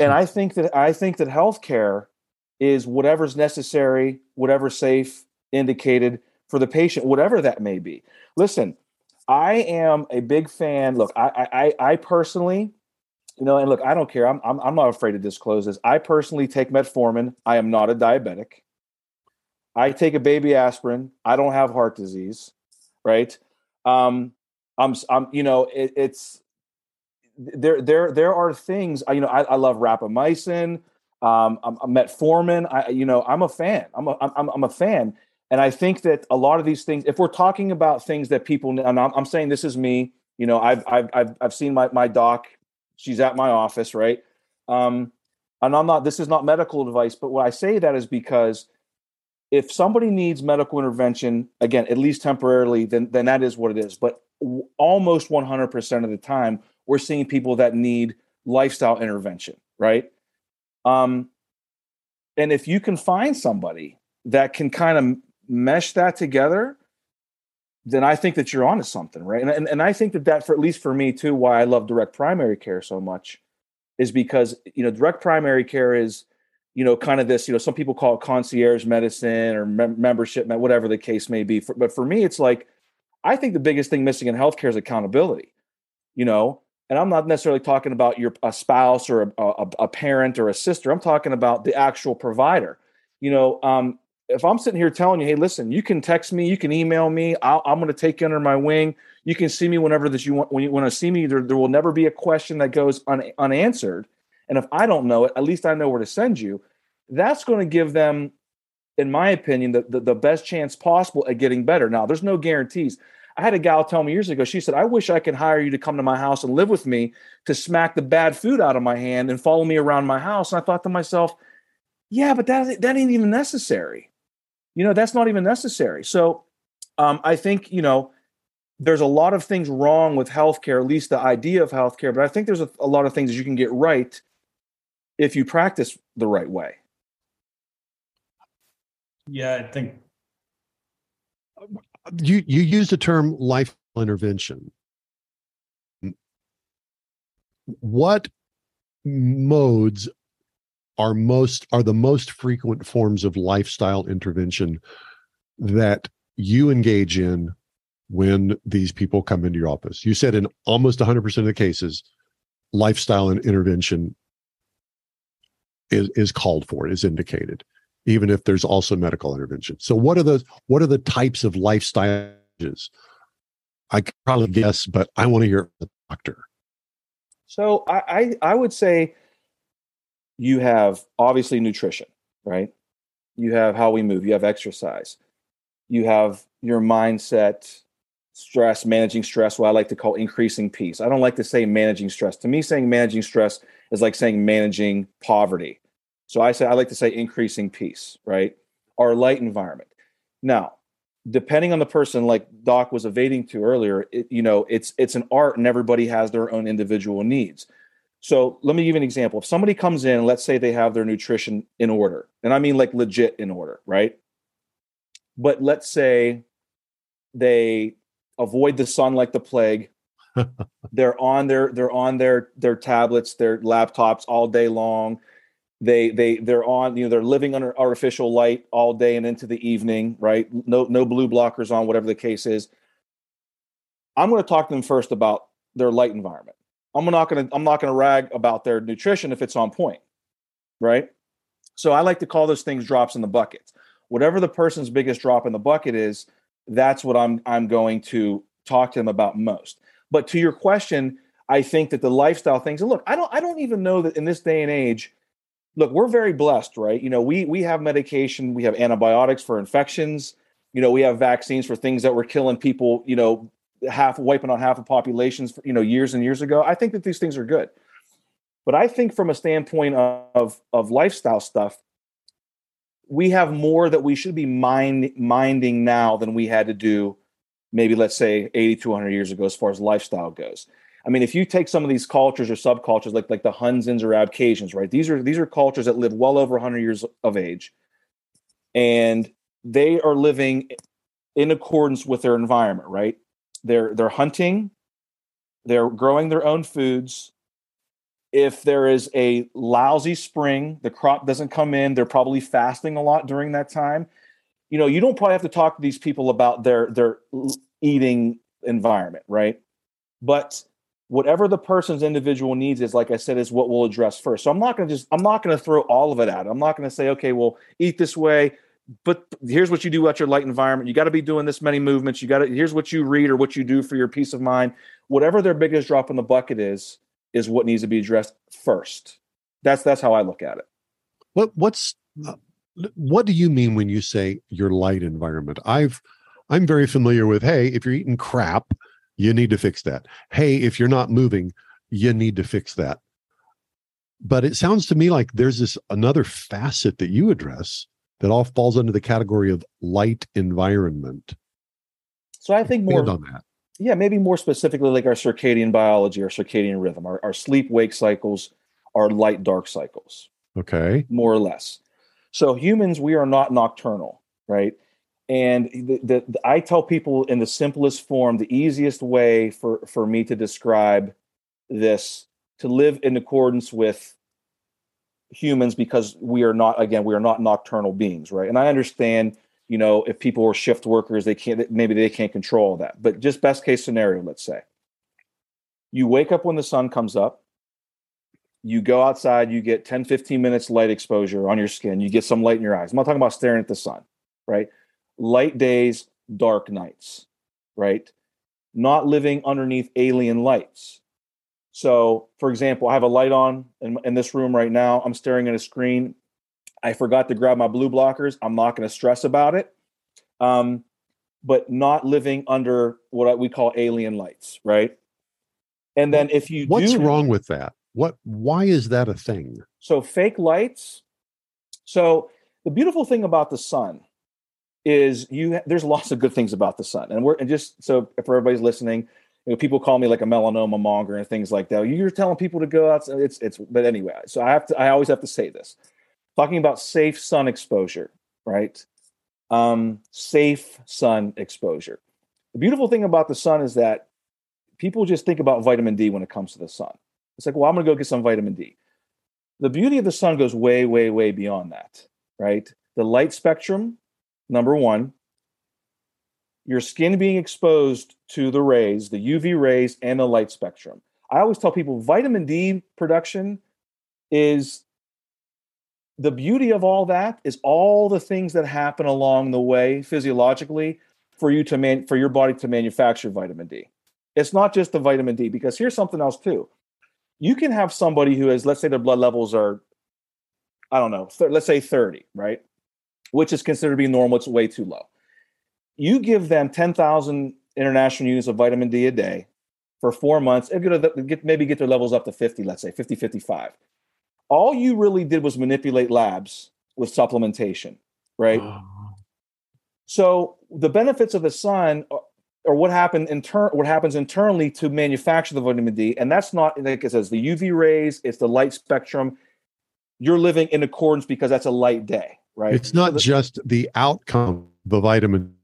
And i think that i think that healthcare is whatever's necessary whatever's safe indicated for the patient whatever that may be. Listen i am a big fan look i i i personally you know and look i don't care i'm i'm, I'm not afraid to disclose this. I personally take metformin i am not a diabetic. I take a baby aspirin i don't have heart disease right? Um I'm, I'm, you know, it, it's there, there, there are things. You know, I, I love rapamycin, um, I'm, I'm metformin. I, you know, I'm a fan. I'm a, I'm, I'm a fan, and I think that a lot of these things. If we're talking about things that people, and I'm, I'm saying this is me. You know, I've, I've, I've, I've seen my my doc. She's at my office, right? Um, and I'm not. This is not medical advice, but what I say that is because if somebody needs medical intervention, again, at least temporarily, then then that is what it is. But almost 100% of the time, we're seeing people that need lifestyle intervention, right? Um, and if you can find somebody that can kind of mesh that together, then I think that you're onto something, right? And, and and I think that that for at least for me too, why I love direct primary care so much, is because you know direct primary care is you know kind of this you know some people call it concierge medicine or mem- membership, whatever the case may be. For, but for me, it's like I think the biggest thing missing in healthcare is accountability. You know, and I'm not necessarily talking about your a spouse or a, a, a parent or a sister. I'm talking about the actual provider. You know, um, if I'm sitting here telling you, hey, listen, you can text me, you can email me, i am going to take you under my wing. You can see me whenever that you want. When you want to see me, there, there will never be a question that goes un, unanswered. And if I don't know it, at least I know where to send you. That's going to give them, in my opinion, the, the, the best chance possible at getting better. Now, there's no guarantees. I had a gal tell me years ago, she said, I wish I could hire you to come to my house and live with me to smack the bad food out of my hand and follow me around my house. And I thought to myself, yeah, but that, that ain't even necessary. You know that's not even necessary. So um, i think you know there's a lot of things wrong with healthcare at least the idea of healthcare but i think there's a, a lot of things you can get right if you practice the right way. Yeah i think you you used the term life intervention. What modes are most are the most frequent forms of lifestyle intervention that you engage in when these people come into your office? You said in almost 100% of the cases lifestyle and intervention is, is called for is indicated even if there's also medical intervention so what are the what are the types of lifestyles i could probably guess but i want to hear the doctor so I, I i would say you have obviously nutrition, right? You have how we move, you have exercise, you have your mindset, stress, managing stress, what I like to call increasing peace. I don't like to say managing stress. To me, saying managing stress is like saying managing poverty. So I say I like to say increasing peace, right? Our light environment. Now, depending on the person, like Doc was evading to earlier, it, you know, it's it's an art, and everybody has their own individual needs. So let me give you an example. If somebody comes in, let's say they have their nutrition in order, and I mean like legit in order, right? But let's say they avoid the sun like the plague. they're on their they're on their their tablets, their laptops all day long. They they they're on you know they're living under artificial light all day and into the evening, right? No no blue blockers on, whatever the case is. I'm going to talk to them first about their light environment. I'm not gonna I'm not gonna rag about their nutrition if it's on point, right? So I like to call those things drops in the bucket. Whatever the person's biggest drop in the bucket is, that's what I'm I'm going to talk to them about most. But to your question, I think that the lifestyle things. And look, I don't I don't even know that in this day and age. Look, we're very blessed, right? You know, we we have medication, we have antibiotics for infections. You know, we have vaccines for things that were killing people. You know, half wiping out half of populations, you know, years and years ago. I think that these things are good. But I think from a standpoint of of lifestyle stuff, we have more that we should be mind, minding now than we had to do maybe let's say 80 to 100 years ago as far as lifestyle goes. I mean, if you take some of these cultures or subcultures like like the Hunzas or Abkhazians, right? These are these are cultures that live well over 100 years of age, and they are living in accordance with their environment, right? they're they're hunting they're growing their own foods if there is a lousy spring the crop doesn't come in they're probably fasting a lot during that time you know you don't probably have to talk to these people about their their eating environment right but whatever the person's individual needs is like i said is what we'll address first so i'm not going to just i'm not going to throw all of it at i'm not going to say okay well eat this way but here's what you do at your light environment. You got to be doing this many movements. You got to here's what you read or what you do for your peace of mind. Whatever their biggest drop in the bucket is, is what needs to be addressed first. That's that's how I look at it. What what's uh, what do you mean when you say your light environment? I've I'm very familiar with hey, if you're eating crap, you need to fix that. Hey, if you're not moving, you need to fix that. But it sounds to me like there's this another facet that you address that all falls under the category of light environment. So I think more on that. Yeah, maybe more specifically like our circadian biology our circadian rhythm, our, our sleep wake cycles, our light dark cycles. Okay. More or less. So humans, we are not nocturnal, right? And the, the, the, I tell people in the simplest form, the easiest way for, for me to describe this to live in accordance with humans because we are not again we are not nocturnal beings right? And i understand you know if people are shift workers they can't maybe they can't control that. But just best case scenario let's say. You wake up when the sun comes up. You go outside you get 10 15 minutes light exposure on your skin. You get some light in your eyes. I'm not talking about staring at the sun right light days dark nights right not living underneath alien lights so, for example, I have a light on in, in this room right now. I'm staring at a screen. I forgot to grab my blue blockers. I'm not going to stress about it. Um, but not living under what we call alien lights, right? And then if you what's do, wrong with that? What why is that a thing? So fake lights. So the beautiful thing about the sun is you there's lots of good things about the sun. And we're and just so for everybody's listening, you know, people call me like a melanoma monger and things like that. You're telling people to go out. It's it's. But anyway, so I have to. I always have to say this. Talking about safe sun exposure, right? Um, safe sun exposure. The beautiful thing about the sun is that people just think about vitamin D when it comes to the sun. It's like, well, I'm going to go get some vitamin D. The beauty of the sun goes way, way, way beyond that, right? The light spectrum, number one, your skin being exposed to the rays, the UV rays, and the light spectrum. I always tell people vitamin D production is the beauty of all that is all the things that happen along the way physiologically for you to man for your body to manufacture vitamin D. It's not just the vitamin D because here's something else too. You can have somebody who has let's say their blood levels are I don't know, th- let's say 30, right? Which is considered to be normal, it's way too low you give them 10,000 international units of vitamin D a day for four months, get, maybe get their levels up to 50, let's say 50, 55. All you really did was manipulate labs with supplementation, right? Oh. So the benefits of the sun or what happened inter- what happens internally to manufacture the vitamin D, and that's not like it says the UV rays, it's the light spectrum. You're living in accordance because that's a light day, right? It's not so the, just the outcome, of the vitamin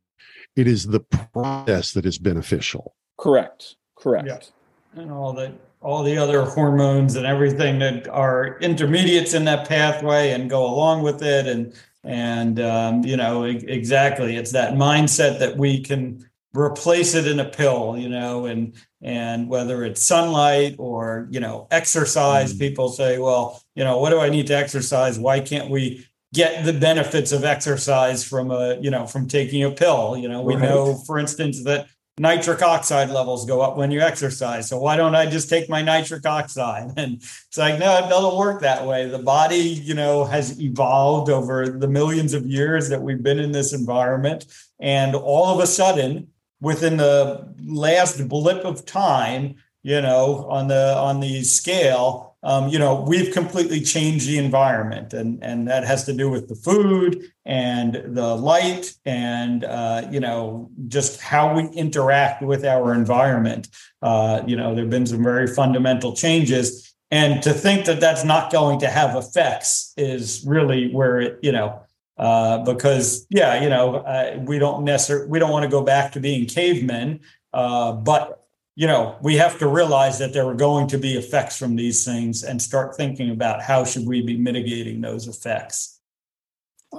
it is the process that is beneficial. Correct. Correct. Yeah. And all the all the other hormones and everything that are intermediates in that pathway and go along with it and and um, you know exactly it's that mindset that we can replace it in a pill you know and and whether it's sunlight or you know exercise mm. people say well you know what do i need to exercise why can't we get the benefits of exercise from a you know from taking a pill you know. We right. know for instance that nitric oxide levels go up when you exercise. So why don't i just take my nitric oxide? And it's like no it doesn't work that way. The body you know has evolved over the millions of years that we've been in this environment. And all of a sudden within the last blip of time you know on the on the scale um, you know, we've completely changed the environment, and and that has to do with the food and the light, and uh, you know, just how we interact with our environment. Uh, you know, there've been some very fundamental changes, and to think that that's not going to have effects is really where it, you know. Uh, because yeah, you know, uh, we don't necessarily we don't want to go back to being cavemen, uh, but you know we have to realize that there are going to be effects from these things and start thinking about how should we be mitigating those effects.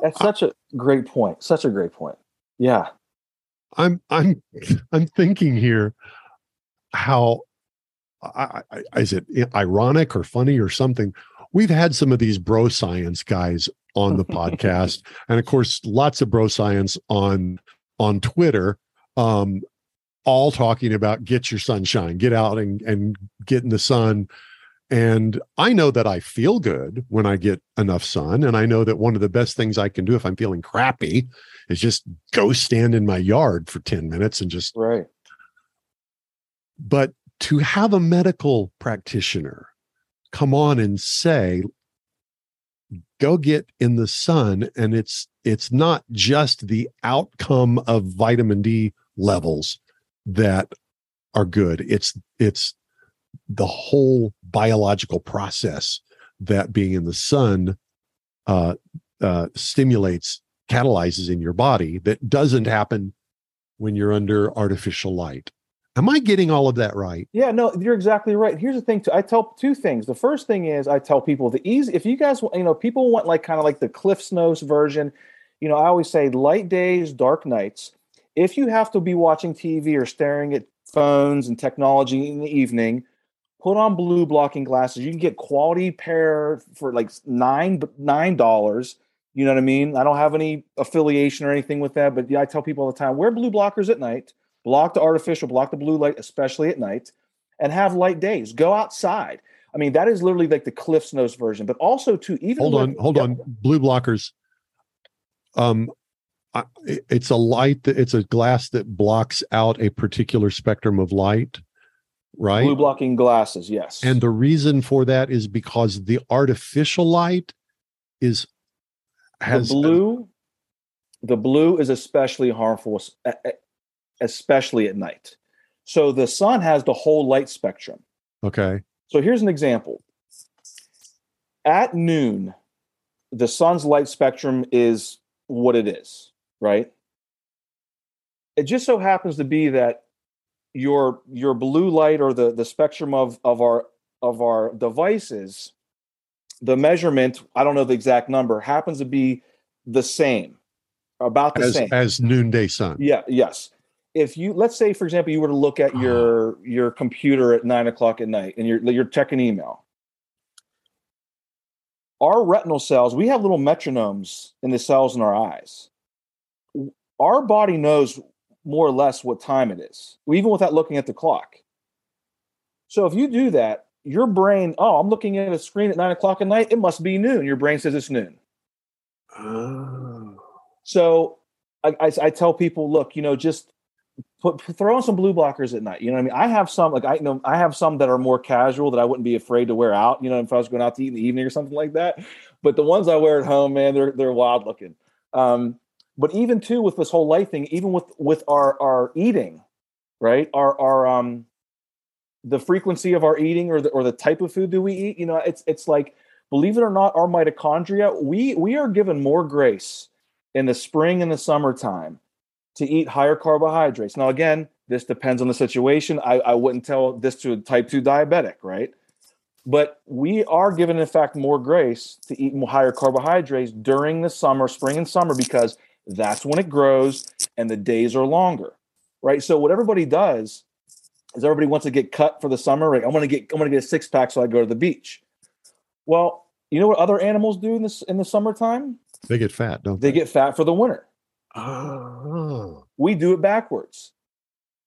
That's such a great point such a great point. Yeah. I'm i'm i'm thinking here how I, I, is it ironic or funny or something? We've had some of these bro science guys on the podcast and of course lots of bro science on on twitter. Um all talking about get your sunshine, get out and, and get in the sun. And I know that I feel good when I get enough sun. And I know that one of the best things I can do if I'm feeling crappy is just go stand in my yard for 10 minutes and just. Right. But to have a medical practitioner come on and say, go get in the sun and it's it's not just the outcome of vitamin D levels that are good. It's it's the whole biological process that being in the sun uh, uh, stimulates catalyzes in your body that doesn't happen when you're under artificial light. Am I getting all of that right? Yeah, no, you're exactly right. Here's the thing: too. I tell two things. The first thing is I tell people the easy. If you guys, you know, people want like kind of like the Cliff Notes version. You know, I always say light days, dark nights. If you have to be watching TV or staring at phones and technology in the evening, put on blue blocking glasses. You can get quality pair for like nine nine dollars. You know what I mean? I don't have any affiliation or anything with that, but yeah, I tell people all the time: wear blue blockers at night block the artificial, block the blue light, especially at night, and have light days. Go outside. I mean, that is literally like the Cliff's Notes version, but also to even hold on, hold yeah. on, blue blockers. Um, I, it's a light that it's a glass that blocks out a particular spectrum of light, right? Blue blocking glasses, yes. And the reason for that is because the artificial light is has the blue. The blue is especially harmful especially at night. So the sun has the whole light spectrum. Okay. So here's an example. At noon, the sun's light spectrum is what it is, right? It just so happens to be that your your blue light or the the spectrum of of our of our devices the measurement i don't know the exact number happens to be the same about the as, same. as noonday sun. Yeah yes. If you let's say for example you were to look at uh-huh. your your computer at nine o'clock at night and you're you're checking email. Our retinal cells we have little metronomes in the cells in our eyes our body knows more or less what time it is even without looking at the clock so if you do that your brain oh i'm looking at a screen at nine o'clock at night it must be noon your brain says it's noon oh. so I, I, I tell people look you know just put throw on some blue blockers at night. You know what I mean? I have some like I you know I have some that are more casual that I wouldn't be afraid to wear out. You know, if I was going out to eat in the evening or something like that. But the ones I wear at home, man, they're they're wild looking. Um, but even too with this whole light thing, even with with our our eating, right? Our our um the frequency of our eating or the or the type of food do we eat? You know, it's it's like believe it or not, our mitochondria we we are given more grace in the spring and the summertime to eat higher carbohydrates. Now, again, this depends on the situation. I, I wouldn't tell this to a type 2 diabetic, right? But we are given, in fact, more grace to eat higher carbohydrates during the summer, spring and summer, because that's when it grows and the days are longer, right? So what everybody does is everybody wants to get cut for the summer. Right? I'm gonna get I'm gonna get a six pack so I go to the beach. Well, you know what other animals do in this in the summertime? They get fat, don't they? They get fat for the winter. Oh. We do it backwards.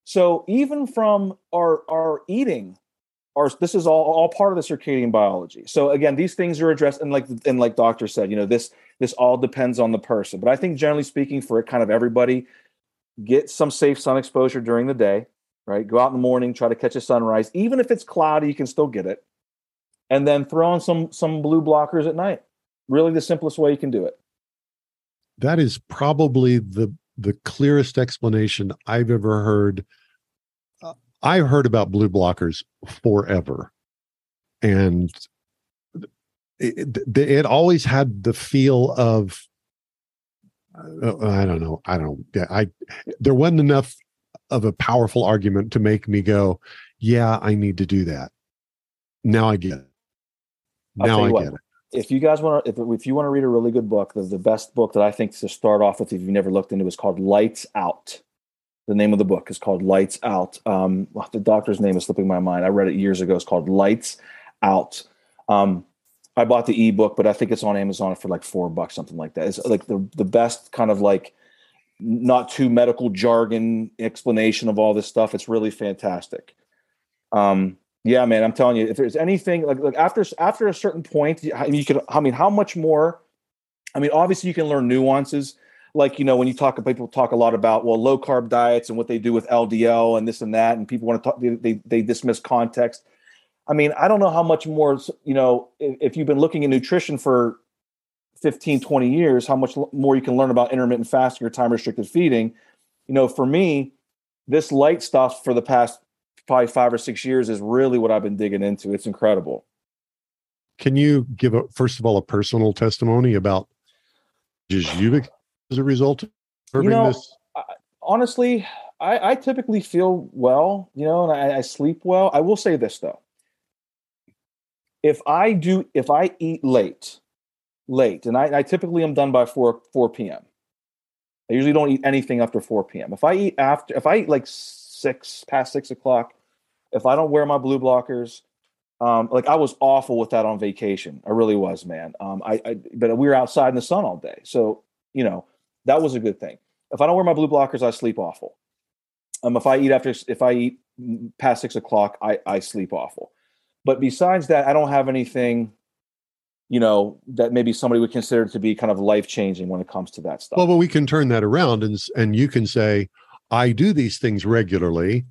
So even from our our eating, our this is all all part of the circadian biology. So again, these things are addressed, and like and like doctor said, you know this this all depends on the person. But I think generally speaking, for kind of everybody, get some safe sun exposure during the day. Right, go out in the morning, try to catch a sunrise. Even if it's cloudy, you can still get it. And then throw on some some blue blockers at night. Really, the simplest way you can do it that is probably the the clearest explanation I've ever heard. Uh, I've heard about blue blockers forever, and it, it, it always had the feel of uh, I don't know. I don't. I there wasn't enough of a powerful argument to make me go, "Yeah, I need to do that." Now I get it. Now I what, get it if you guys want to, if, if you want to read a really good book, the, the best book that I think to start off with, if you've never looked into, is called Lights Out. The name of the book is called Lights Out. Um, the doctor's name is slipping my mind. I read it years ago. It's called Lights Out. Um, I bought the ebook, but I think it's on Amazon for like four bucks, something like that. It's like the the best kind of like not too medical jargon explanation of all this stuff. It's really fantastic. Um, yeah, man, I'm telling you, if there's anything like like after after a certain point, you could. I mean, how much more? I mean, obviously, you can learn nuances. Like you know, when you talk, people talk a lot about well, low carb diets and what they do with LDL and this and that, and people want to talk. They they, they dismiss context. I mean, I don't know how much more. You know, if, if you've been looking at nutrition for 15, 20 years, how much more you can learn about intermittent fasting or time restricted feeding. You know, for me, this light stuff for the past probably five or six years is really what I've been digging into. It's incredible. Can you give a first of all a personal testimony about just you as a result of you know, I, honestly, I, I, typically feel well, you know, and I, I sleep well. I will say this though. If I do, if I eat late, late, and I, I typically am done by 4 4 p.m. I usually don't eat anything after 4 p.m. If I eat after, if I eat like six past six o'clock, if I don't wear my blue blockers, um, like I was awful with that on vacation. I really was, man. Um, I, I, but we were outside in the sun all day, so you know that was a good thing. If I don't wear my blue blockers, I sleep awful. Um, if I eat after, if I eat past six o'clock, I I sleep awful. But besides that, I don't have anything you know that maybe somebody would consider to be kind of life changing when it comes to that stuff. Well, but we can turn that around and and you can say, I do these things regularly,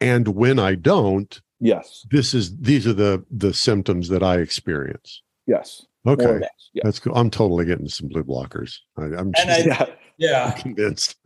and when I don't, yes, this is these are the the symptoms that I experience. Yes. Okay. Yeah. That's cool. I'm totally getting some blue blockers. I, am just I, yeah. convinced.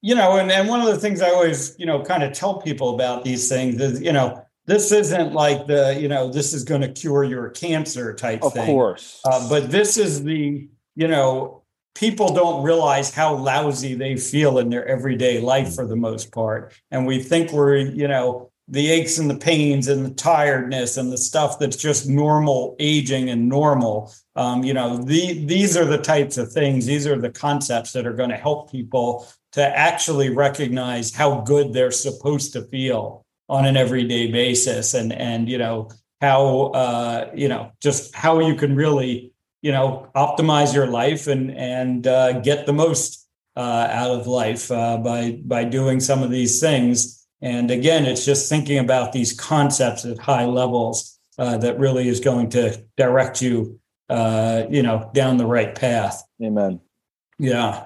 You know, and, and one of the things I always, you know, kind of tell people about these things is, you know, this isn't like the you know this is going to cure your cancer type of thing. Of course, uh, but this is the you know people don't realize how lousy they feel in their everyday life for the most part, and we think we're you know the aches and the pains and the tiredness and the stuff that's just normal aging and normal. Um, you know, the, these are the types of things, these are the concepts that are going to help people to actually recognize how good they're supposed to feel on an everyday basis and and you know how uh, you know just how you can really you know optimize your life and and uh, get the most uh, out of life uh, by by doing some of these things. And again it's just thinking about these concepts at high levels uh, that really is going to direct you uh, you know down the right path. Amen. Yeah.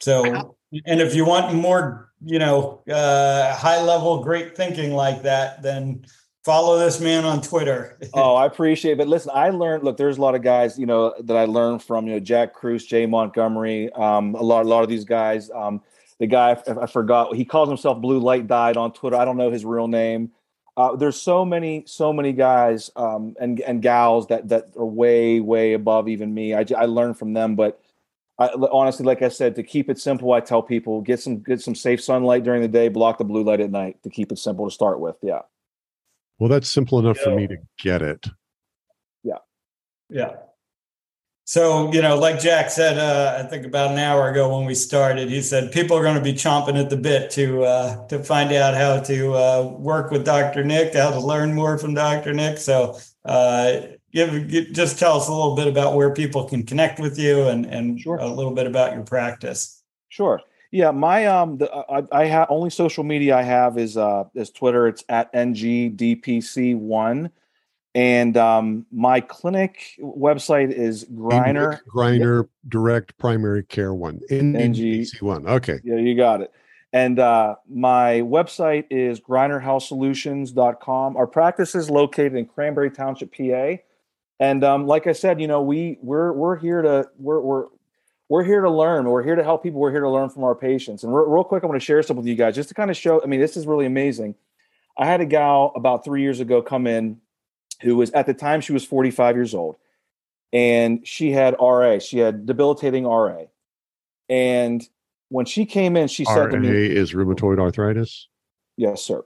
So and if you want more you know, uh, high level, great thinking like that, then follow this man on Twitter. oh, I appreciate it. But listen, I learned, look, there's a lot of guys, you know, that I learned from, you know, Jack Kruse, Jay Montgomery, um, a lot, a lot of these guys. Um, the guy, I, I forgot, he calls himself Blue Light Died on Twitter. I don't know his real name. Uh, there's so many, so many guys um, and and gals that that are way, way above even me. I, I learned from them, but I, honestly, like I said, to keep it simple, I tell people get some get some safe sunlight during the day, block the blue light at night to keep it simple to start with. Yeah. Well, that's simple enough yeah. for me to get it. Yeah. Yeah. So, you know, like Jack said, uh, I think about an hour ago when we started, he said people are going to be chomping at the bit to uh, to find out how to uh, work with Dr. Nick, how to learn more from Dr. Nick. So, uh, give, give, just tell us a little bit about where people can connect with you and and sure. a little bit about your practice. Sure. Yeah, my um, the, I, I have only social media I have is uh is Twitter. It's at ngdpc one, and um, my clinic website is Greiner Greiner yep. Direct Primary Care One ngdpc one. Okay. Yeah, you got it. And uh, my website is greinerhealthsolutions.com. Our practice is located in Cranberry Township, PA. And um, like I said, you know, we we're we're here to we're we're we're here to learn. We're here to help people. We're here to learn from our patients. And real, real quick, I want to share something with you guys just to kind of show. I mean, this is really amazing. I had a gal about three years ago come in who was at the time she was 45 years old, and she had RA. She had debilitating RA, and when she came in, she RA said to me, "Is rheumatoid arthritis?" Yes, sir.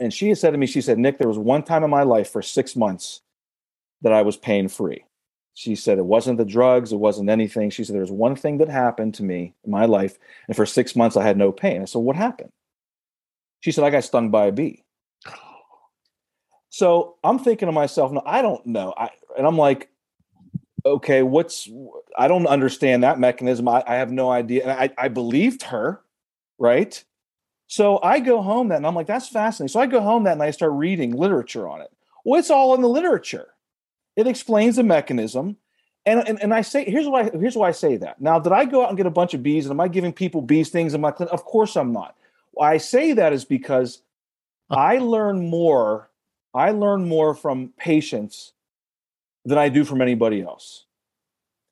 And she had said to me, she said, "Nick, there was one time in my life for six months." That I was pain free. She said it wasn't the drugs, it wasn't anything. She said there was one thing that happened to me in my life, and for six months I had no pain. I said, What happened? She said, I got stung by a bee. So I'm thinking to myself, no, I don't know. I, and I'm like, okay, what's, I don't understand that mechanism. I, I have no idea. And I, I believed her, right? So I go home that and I'm like, that's fascinating. So I go home that and I start reading literature on it. Well, it's all in the literature. It explains the mechanism. And, and, and I say, here's why, here's why I say that. Now, did I go out and get a bunch of bees? And am I giving people bees things in my clinic? Of course I'm not. Why I say that is because I learn more, I learn more from patients than I do from anybody else.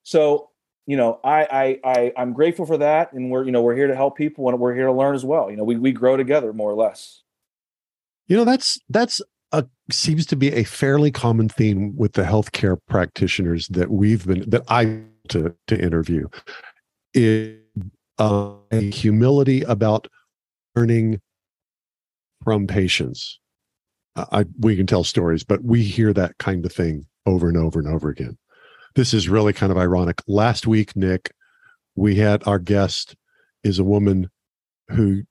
So, you know, I, I, I I'm grateful for that. And we're, you know, we're here to help people and we're here to learn as well. You know, we, we grow together more or less. You know, that's, that's a, seems to be a fairly common theme with the healthcare practitioners that we've been that I to to interview. is uh, a humility about learning from patients. I, we can tell stories, but we hear that kind of thing over and over and over again. This is really kind of ironic. Last week, Nick, we had our guest is a woman who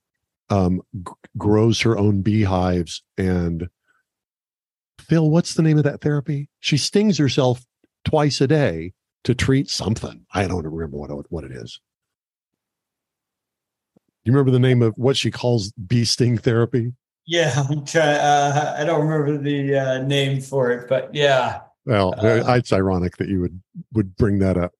um, g- grows her own beehives and Phil, what's the name of that therapy? She stings herself twice a day to treat something. I don't remember what what it is. You remember the name of what she calls bee sting therapy? Yeah, I'm trying. Uh, I don't remember the uh, name for it, but yeah. Well, Uh, it's ironic that you would would bring that up.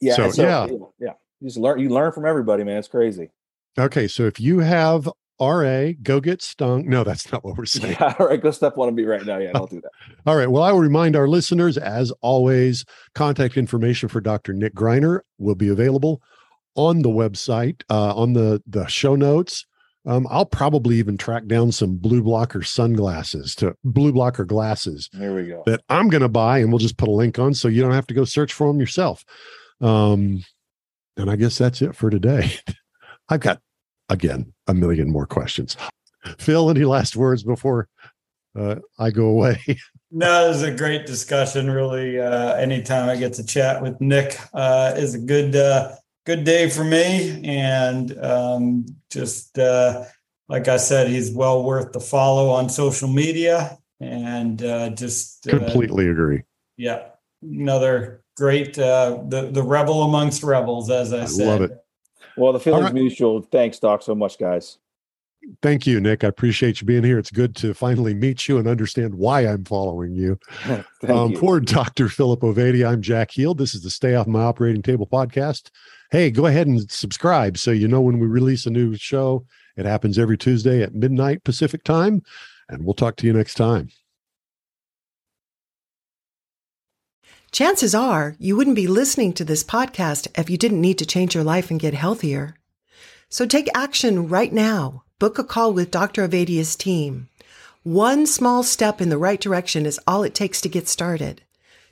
Yeah, So, so, yeah. yeah, yeah. You just learn. You learn from everybody, man. It's crazy. Okay, so if you have RA, go get stung. No, that's not what we're saying. Yeah, all right, go step one and be right now. Yeah, I'll do that. All right. Well, I will remind our listeners, as always, contact information for Dr. Nick Greiner will be available on the website, uh, on the the show notes. Um, I'll probably even track down some blue blocker sunglasses to blue blocker glasses Here we go. that I'm going to buy, and we'll just put a link on so you don't have to go search for them yourself. Um, and I guess that's it for today. I've got again a million more questions. Phil, any last words before uh, I go away? No, it was a great discussion. Really, uh, anytime I get to chat with Nick uh, is a good uh, good day for me. And um, just uh, like I said, he's well worth the follow on social media. And uh, just uh, Completely agree. yeah, another great uh, the the rebel amongst rebels, as I, I said. love it. Well, the feelings right. mutual. Thanks, Doc, so much, guys. Thank you, Nick. I appreciate you being here. It's good to finally meet you and understand why I'm following you. Um, you. for Dr. Philip Ovadia, I'm Jack Heald. This is the Stay Off My Operating Table podcast. Hey, go ahead and subscribe so you know when we release a new show. It happens every Tuesday at midnight Pacific time. And we'll talk to you next time. Chances are you wouldn't be listening to this podcast if you didn't need to change your life and get healthier. So take action right now. Book a call with Dr. Ovadia's team. One small step in the right direction is all it takes to get started.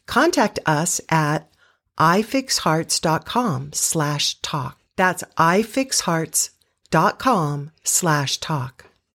Contact us at ifixhearts.com slash talk. That's ifixhearts.com slash talk.